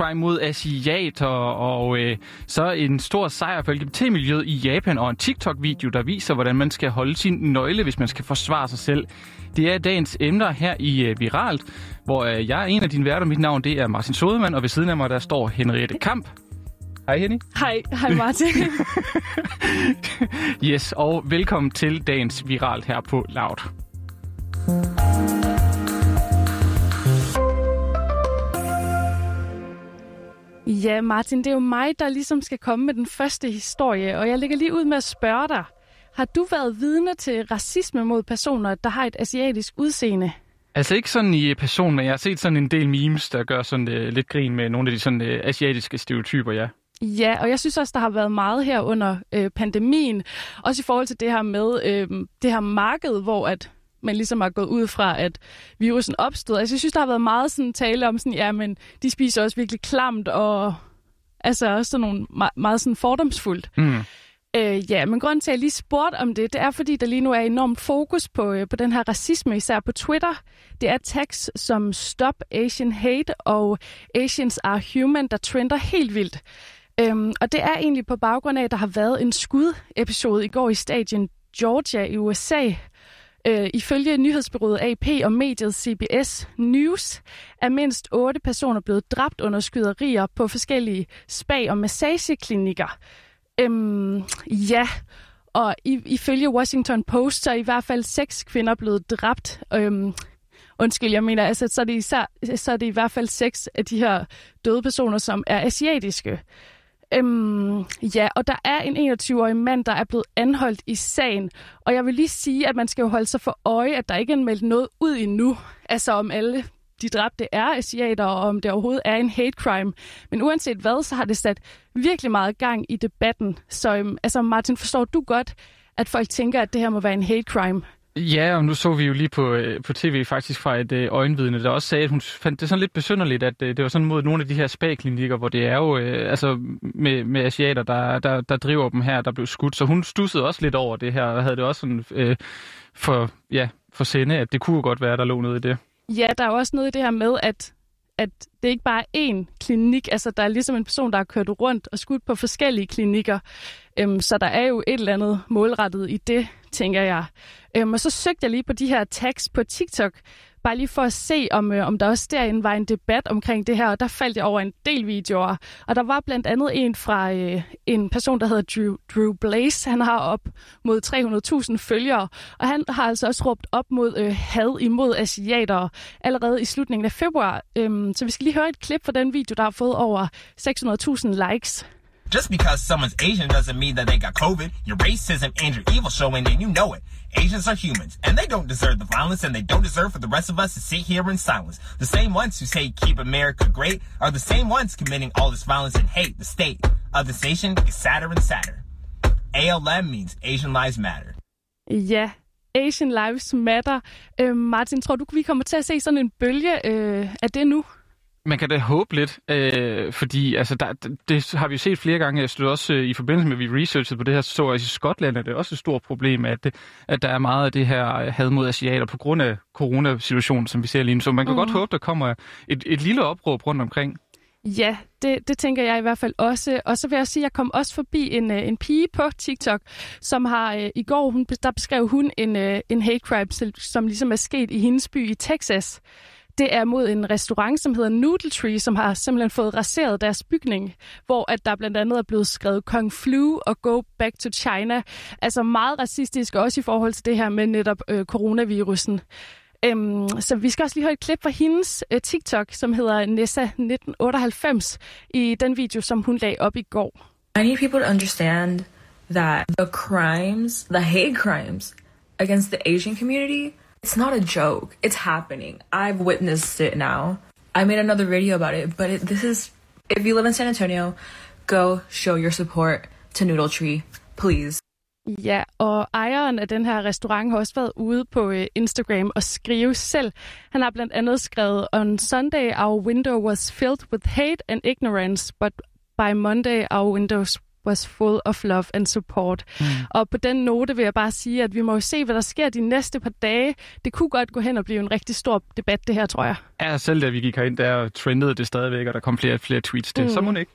crime mod asiater, og øh, så en stor sejr for LGBT-miljøet i Japan, og en TikTok-video, der viser, hvordan man skal holde sin nøgle, hvis man skal forsvare sig selv. Det er dagens emner her i øh, Viralt, hvor øh, jeg er en af dine værter. Mit navn det er Martin Sodemann, og ved siden af mig der står Henriette Kamp. Hej Henny. Hej, hej Martin. yes, og velkommen til dagens Viralt her på Loud. Ja, Martin, det er jo mig, der ligesom skal komme med den første historie, og jeg lægger lige ud med at spørge dig. Har du været vidne til racisme mod personer, der har et asiatisk udseende? Altså ikke sådan i person, men jeg har set sådan en del memes, der gør sådan uh, lidt grin med nogle af de sådan uh, asiatiske stereotyper, ja. Ja, og jeg synes også, der har været meget her under øh, pandemien. Også i forhold til det her med øh, det her marked, hvor at man ligesom har gået ud fra, at virusen opstod. Altså, jeg synes, der har været meget sådan tale om sådan, ja, men de spiser også virkelig klamt, og altså også sådan nogle meget, meget sådan fordomsfuldt. Mm. Øh, ja, men grunden til, at jeg lige spurgte om det, det er, fordi der lige nu er enormt fokus på, øh, på den her racisme, især på Twitter. Det er tags som Stop Asian Hate og Asians Are Human, der trender helt vildt. Øhm, og det er egentlig på baggrund af, at der har været en skudepisode i går i stadion Georgia i USA. Øh, ifølge nyhedsbyrået AP og mediet CBS News er mindst otte personer blevet dræbt under skyderier på forskellige spa- og massageklinikker. Øhm, ja, og ifølge Washington Post så er i hvert fald seks kvinder blevet dræbt. Øhm, undskyld, jeg mener, altså, så, er det især, så er det i hvert fald seks af de her døde personer, som er asiatiske. Øhm, ja, og der er en 21-årig mand, der er blevet anholdt i sagen. Og jeg vil lige sige, at man skal jo holde sig for øje, at der ikke er meldt noget ud endnu. Altså om alle de dræbte er asiater, og om det overhovedet er en hate crime. Men uanset hvad, så har det sat virkelig meget gang i debatten. Så øhm, altså Martin, forstår du godt, at folk tænker, at det her må være en hate crime? Ja, og nu så vi jo lige på, øh, på tv faktisk fra et øh, øjenvidne, der også sagde, at hun fandt det sådan lidt besynderligt, at øh, det var sådan mod nogle af de her spa-klinikker, hvor det er jo øh, altså med, med asiater, der, der, der driver dem her, der blev skudt. Så hun stussede også lidt over det her, og havde det også sådan øh, for, ja, for sende, at det kunne godt være, der lå noget i det. Ja, der er også noget i det her med, at at det ikke bare er én klinik, altså der er ligesom en person, der har kørt rundt og skudt på forskellige klinikker, øhm, så der er jo et eller andet målrettet i det, tænker jeg. Øhm, og så søgte jeg lige på de her tags på TikTok, bare lige for at se, om, øh, om der også derinde var en debat omkring det her, og der faldt jeg over en del videoer. Og der var blandt andet en fra øh, en person, der hedder Drew, Drew Blaze. Han har op mod 300.000 følgere, og han har altså også råbt op mod øh, had imod asiater allerede i slutningen af februar. Øhm, så vi skal lige høre et klip fra den video, der har fået over 600.000 likes. Just because someone's Asian doesn't mean that they got COVID. Your racism and your evil showing, and you know it. Asians are humans, and they don't deserve the violence, and they don't deserve for the rest of us to sit here in silence. The same ones who say keep America great are the same ones committing all this violence and hate. The state of this nation gets sadder and sadder. ALM means Asian Lives Matter. Ja, Asian Lives Matter. Øh, Martin, tror du, vi kommer til at se sådan en bølge øh, af det nu? Man kan da håbe lidt, øh, fordi altså, der, det har vi jo set flere gange. Jeg stod også øh, i forbindelse med, at vi researchede på det her, så at i Skotland er det også et stort problem, at, det, at der er meget af det her had mod asiater på grund af coronasituationen, som vi ser lige nu. Så man kan mm. godt håbe, der kommer et, et lille opråb rundt omkring. Ja, det, det tænker jeg i hvert fald også. Og så vil jeg sige, at jeg kom også forbi en, øh, en pige på TikTok, som har øh, i går, hun, der beskrev hun en, øh, en hate crime, som ligesom er sket i hendes by i Texas. Det er mod en restaurant, som hedder Noodle Tree, som har simpelthen fået raseret deres bygning, hvor at der blandt andet er blevet skrevet Kong Flu og Go Back to China. Altså meget racistisk, også i forhold til det her med netop øh, coronavirusen. Øhm, så vi skal også lige høre et klip fra hendes øh, TikTok, som hedder Nessa1998, i den video, som hun lagde op i går. I need people to understand that the crimes, the hate crimes against the Asian community It's not a joke. It's happening. I've witnessed it now. I made another video about it, but it, this is if you live in San Antonio, go show your support to Noodle Tree, please. Ja, og ejeren af den her restaurant har også været ude på øh, Instagram og skrive selv. Han har blandt andet skrevet, On Sunday our window was filled with hate and ignorance, but by Monday our windows was full of love and support. Mm. Og på den note vil jeg bare sige, at vi må jo se, hvad der sker de næste par dage. Det kunne godt gå hen og blive en rigtig stor debat, det her, tror jeg. Ja, selv da vi gik herind, der trendede det stadigvæk, og der kom flere og flere tweets til. Mm. Så må det ikke.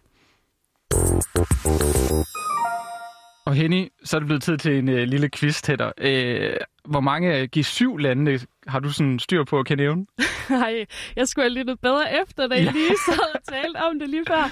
Og Henny, så er det blevet tid til en øh, lille quiz til dig. Øh, hvor mange af G7-landene har du sådan styr på at kan nævne? Nej, jeg skulle have lyttet bedre efter, da I ja. lige sad og talte om det lige før.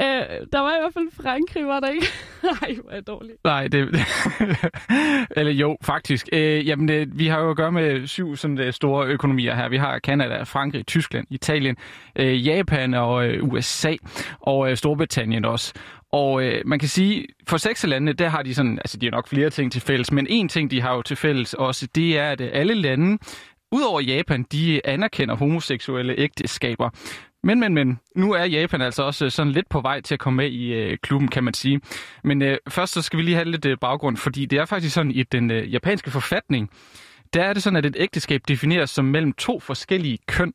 Øh, der var i hvert fald Frankrig, var der ikke? Nej, hvor er det dårligt. Nej, det... Eller jo, faktisk. Øh, jamen, det, vi har jo at gøre med syv sådan, øh, store økonomier her. Vi har Kanada, Frankrig, Tyskland, Italien, øh, Japan og øh, USA, og øh, Storbritannien også. Og øh, man kan sige, for seks af landene, der har de sådan, altså de har nok flere ting til fælles, men en ting, de har jo til fælles også, det er, at øh, alle lande, udover Japan, de øh, anerkender homoseksuelle ægteskaber. Men, men, men, nu er Japan altså også øh, sådan lidt på vej til at komme med i øh, klubben, kan man sige. Men øh, først så skal vi lige have lidt øh, baggrund, fordi det er faktisk sådan i den øh, japanske forfatning, der er det sådan, at et ægteskab defineres som mellem to forskellige køn,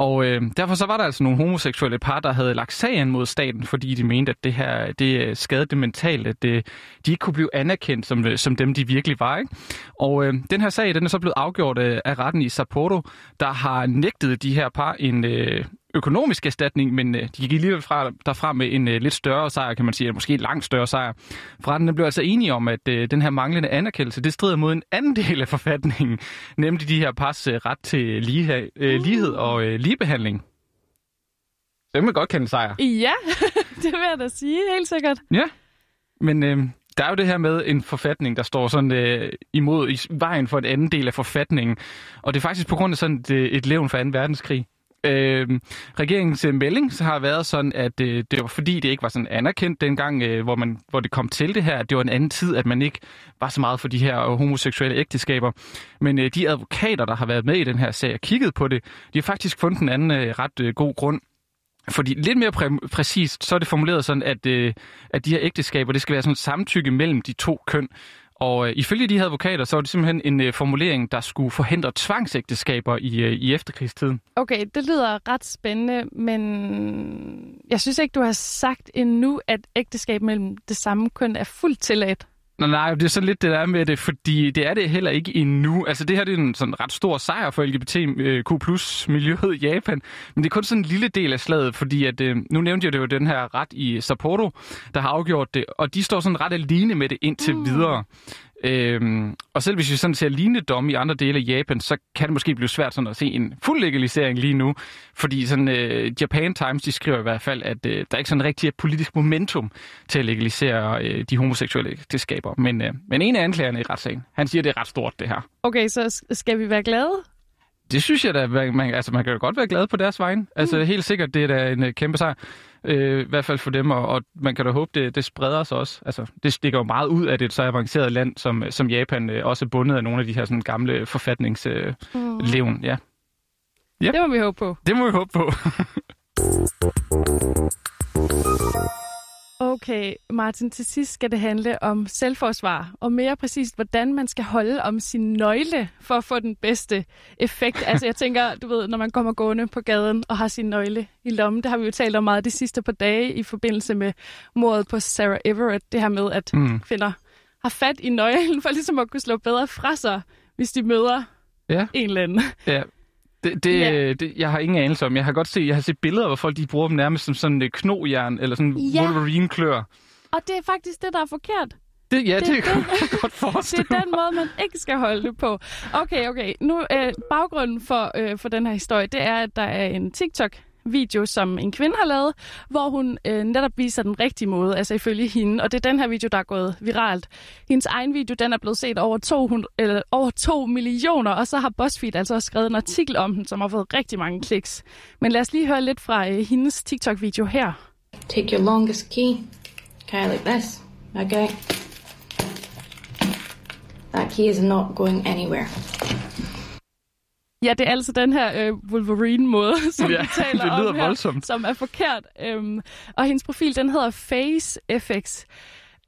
og øh, derfor så var der altså nogle homoseksuelle par, der havde lagt sagen mod staten, fordi de mente, at det her det øh, skadede det mentale, at det, de ikke kunne blive anerkendt som, øh, som dem, de virkelig var. Ikke? Og øh, den her sag, den er så blevet afgjort øh, af retten i Sapporo, der har nægtet de her par en, øh, økonomisk erstatning, men øh, de gik alligevel fra, derfra med en øh, lidt større sejr, kan man sige, eller måske en langt større sejr. Retten blev altså enige om, at øh, den her manglende anerkendelse, det strider mod en anden del af forfatningen, nemlig de her pars øh, ret til lige, øh, lighed og øh, ligebehandling. Så det man godt kende sejr. Ja, det vil jeg da sige, helt sikkert. Ja, men øh, der er jo det her med en forfatning, der står sådan øh, imod i vejen for en anden del af forfatningen. Og det er faktisk på grund af sådan et, et levn for 2. verdenskrig. Øhm, øh, regeringens melding så har været sådan, at øh, det var fordi, det ikke var sådan anerkendt dengang, øh, hvor, man, hvor det kom til det her, at det var en anden tid, at man ikke var så meget for de her øh, homoseksuelle ægteskaber. Men øh, de advokater, der har været med i den her sag og kigget på det, de har faktisk fundet en anden øh, ret øh, god grund. Fordi lidt mere præ- præcist, så er det formuleret sådan, at, øh, at de her ægteskaber, det skal være sådan et samtykke mellem de to køn. Og øh, ifølge de her advokater, så var det simpelthen en øh, formulering, der skulle forhindre tvangsægteskaber i, øh, i efterkrigstiden. Okay, det lyder ret spændende, men jeg synes ikke, du har sagt endnu, at ægteskab mellem det samme køn er fuldt tilladt. Nå, nej, det er så lidt det der med det, fordi det er det heller ikke endnu. Altså det her det er en sådan ret stor sejr for LGBTQ plus miljøet i Japan, men det er kun sådan en lille del af slaget, fordi at, øh, nu nævnte jeg det jo den her ret i Sapporo, der har afgjort det, og de står sådan ret alene med det indtil mm. videre. Øhm, og selv hvis vi sådan ser lignende domme i andre dele af Japan, så kan det måske blive svært sådan at se en fuld legalisering lige nu. Fordi sådan, øh, Japan Times de skriver i hvert fald, at øh, der ikke sådan rigtig er politisk momentum til at legalisere øh, de homoseksuelle ægteskaber. Men, øh, men en af anklagerne i retssagen, han siger, at det er ret stort det her. Okay, så skal vi være glade? Det synes jeg da, man, altså man kan jo godt være glad på deres vegne. Altså mm. helt sikkert, det er da en uh, kæmpe sejr. Uh, I hvert fald for dem, og, og man kan da håbe, det, det spreder sig også. Altså, det stikker jo meget ud af det så avanceret land, som, som Japan uh, også er bundet af nogle af de her sådan, gamle forfatningslevn. Uh, mm. ja. ja. Det må vi håbe på. Det må vi håbe på. Okay, Martin, til sidst skal det handle om selvforsvar, og mere præcist, hvordan man skal holde om sin nøgle for at få den bedste effekt. Altså jeg tænker, du ved, når man kommer gående på gaden og har sin nøgle i lommen, det har vi jo talt om meget de sidste par dage i forbindelse med mordet på Sarah Everett, det her med, at mm. kvinder har fat i nøglen for ligesom at kunne slå bedre fra sig, hvis de møder ja. en eller anden. Ja, det, det, ja. det, jeg har ingen anelse om. Jeg har godt set, jeg har set billeder, hvor folk de bruger dem nærmest som sådan et knojern, eller sådan ja. Wolverine-klør. Og det er faktisk det, der er forkert. Det, ja, det, det kan jeg godt forestille Det er den måde, man ikke skal holde det på. Okay, okay. Nu, øh, baggrunden for, øh, for den her historie, det er, at der er en TikTok video, som en kvinde har lavet, hvor hun øh, netop viser den rigtige måde, altså ifølge hende. Og det er den her video, der er gået viralt. Hendes egen video, den er blevet set over 200, eller over 2 millioner, og så har BuzzFeed altså også skrevet en artikel om den, som har fået rigtig mange kliks. Men lad os lige høre lidt fra øh, hendes TikTok-video her. Take your longest key. Okay, like this. Okay. That key is not going anywhere. Ja, det er altså den her øh, Wolverine-måde, som ja, vi taler det lyder om voldsomt. her, som er forkert. Øhm, og hendes profil, den hedder Face FX.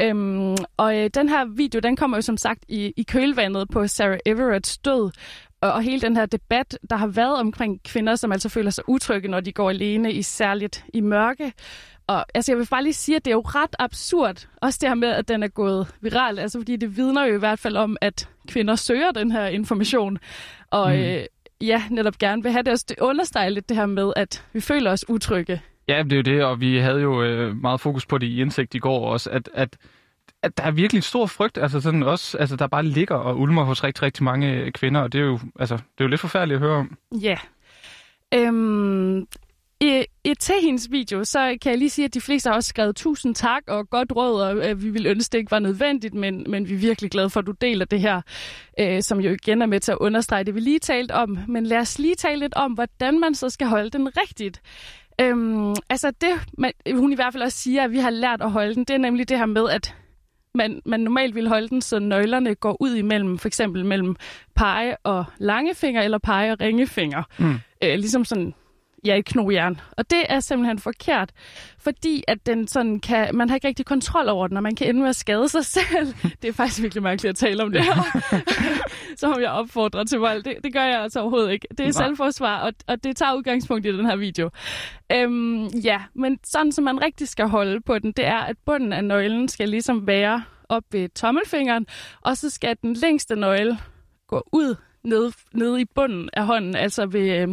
Øhm, og øh, den her video, den kommer jo som sagt i, i kølvandet på Sarah Everetts død. Og, og hele den her debat, der har været omkring kvinder, som altså føler sig utrygge, når de går alene, i særligt i mørke. Og altså, jeg vil bare lige sige, at det er jo ret absurd, også det her med, at den er gået viral, altså fordi det vidner jo i hvert fald om, at kvinder søger den her information, og mm. øh, ja, netop gerne vil have det. Også det understreger lidt det her med, at vi føler os utrygge. Ja, det er jo det, og vi havde jo øh, meget fokus på det i indsigt i går også, at, at at der er virkelig stor frygt, altså sådan også, altså der bare ligger og ulmer hos rigtig, rigtig mange kvinder, og det er jo, altså, det er jo lidt forfærdeligt at høre om. Ja. Øhm, i, i til hendes video, så kan jeg lige sige, at de fleste har også skrevet tusind tak og godt råd, og at vi ville ønske, det ikke var nødvendigt, men, men vi er virkelig glade for, at du deler det her, øh, som jo igen er med til at understrege det, vi lige talt om. Men lad os lige tale lidt om, hvordan man så skal holde den rigtigt. Øhm, altså det, man, hun i hvert fald også siger, at vi har lært at holde den, det er nemlig det her med, at man, man normalt vil holde den, så nøglerne går ud imellem, for eksempel mellem pege og langefinger, eller pege og ringefinger. Mm. Øh, ligesom sådan ja, et knogjern. Og det er simpelthen forkert, fordi at den sådan kan, man har ikke rigtig kontrol over den, og man kan ende med at skade sig selv. Det er faktisk virkelig mærkeligt at tale om det her. så om jeg opfordrer til vold. Det, det gør jeg altså overhovedet ikke. Det er Nej. selvforsvar, og, og det tager udgangspunkt i den her video. Øhm, ja, men sådan som man rigtig skal holde på den, det er, at bunden af nøglen skal ligesom være op ved tommelfingeren, og så skal den længste nøgle gå ud nede, nede i bunden af hånden, altså ved, øh,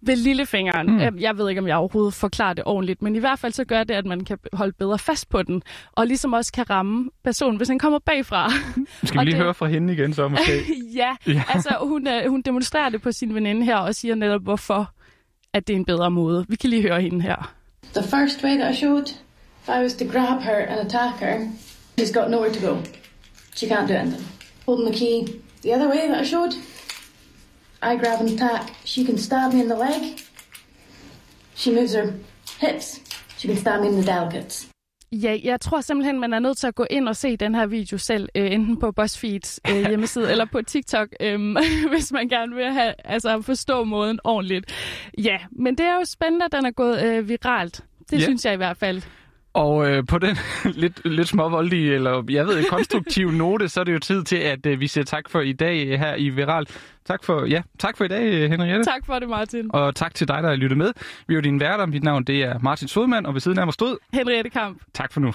ved lillefingeren. Mm. Øhm, jeg ved ikke, om jeg overhovedet forklarer det ordentligt, men i hvert fald så gør det, at man kan holde bedre fast på den, og ligesom også kan ramme personen, hvis den kommer bagfra. Skal vi lige det... høre fra hende igen så måske? ja, ja, altså hun, øh, hun demonstrerer det på sin veninde her, og siger netop, hvorfor at det er en bedre måde. Vi kan lige høre hende her. The first way that I showed, if I was to grab her and attack her, she's got nowhere to go. She can't do anything. Holding the key the other way that I showed, I grab and attack. She can stab me in the leg. She moves her hips. She can stab me in the delicates. Ja, jeg tror simpelthen, man er nødt til at gå ind og se den her video selv, øh, enten på BuzzFeeds øh, hjemmeside eller på TikTok, øh, hvis man gerne vil have, altså, forstå måden ordentligt. Ja, men det er jo spændende, at den er gået øh, viralt. Det ja. synes jeg i hvert fald. Og øh, på den lidt, lidt småvoldige, eller jeg ved, konstruktiv note, så er det jo tid til, at øh, vi siger tak for i dag her i Viral. Tak for, ja, tak for i dag, Henriette. Tak for det, Martin. Og tak til dig, der lyttet med. Vi er jo din værter. Mit navn det er Martin Sodman, og ved siden af mig stod... Henriette Kamp. Tak for nu.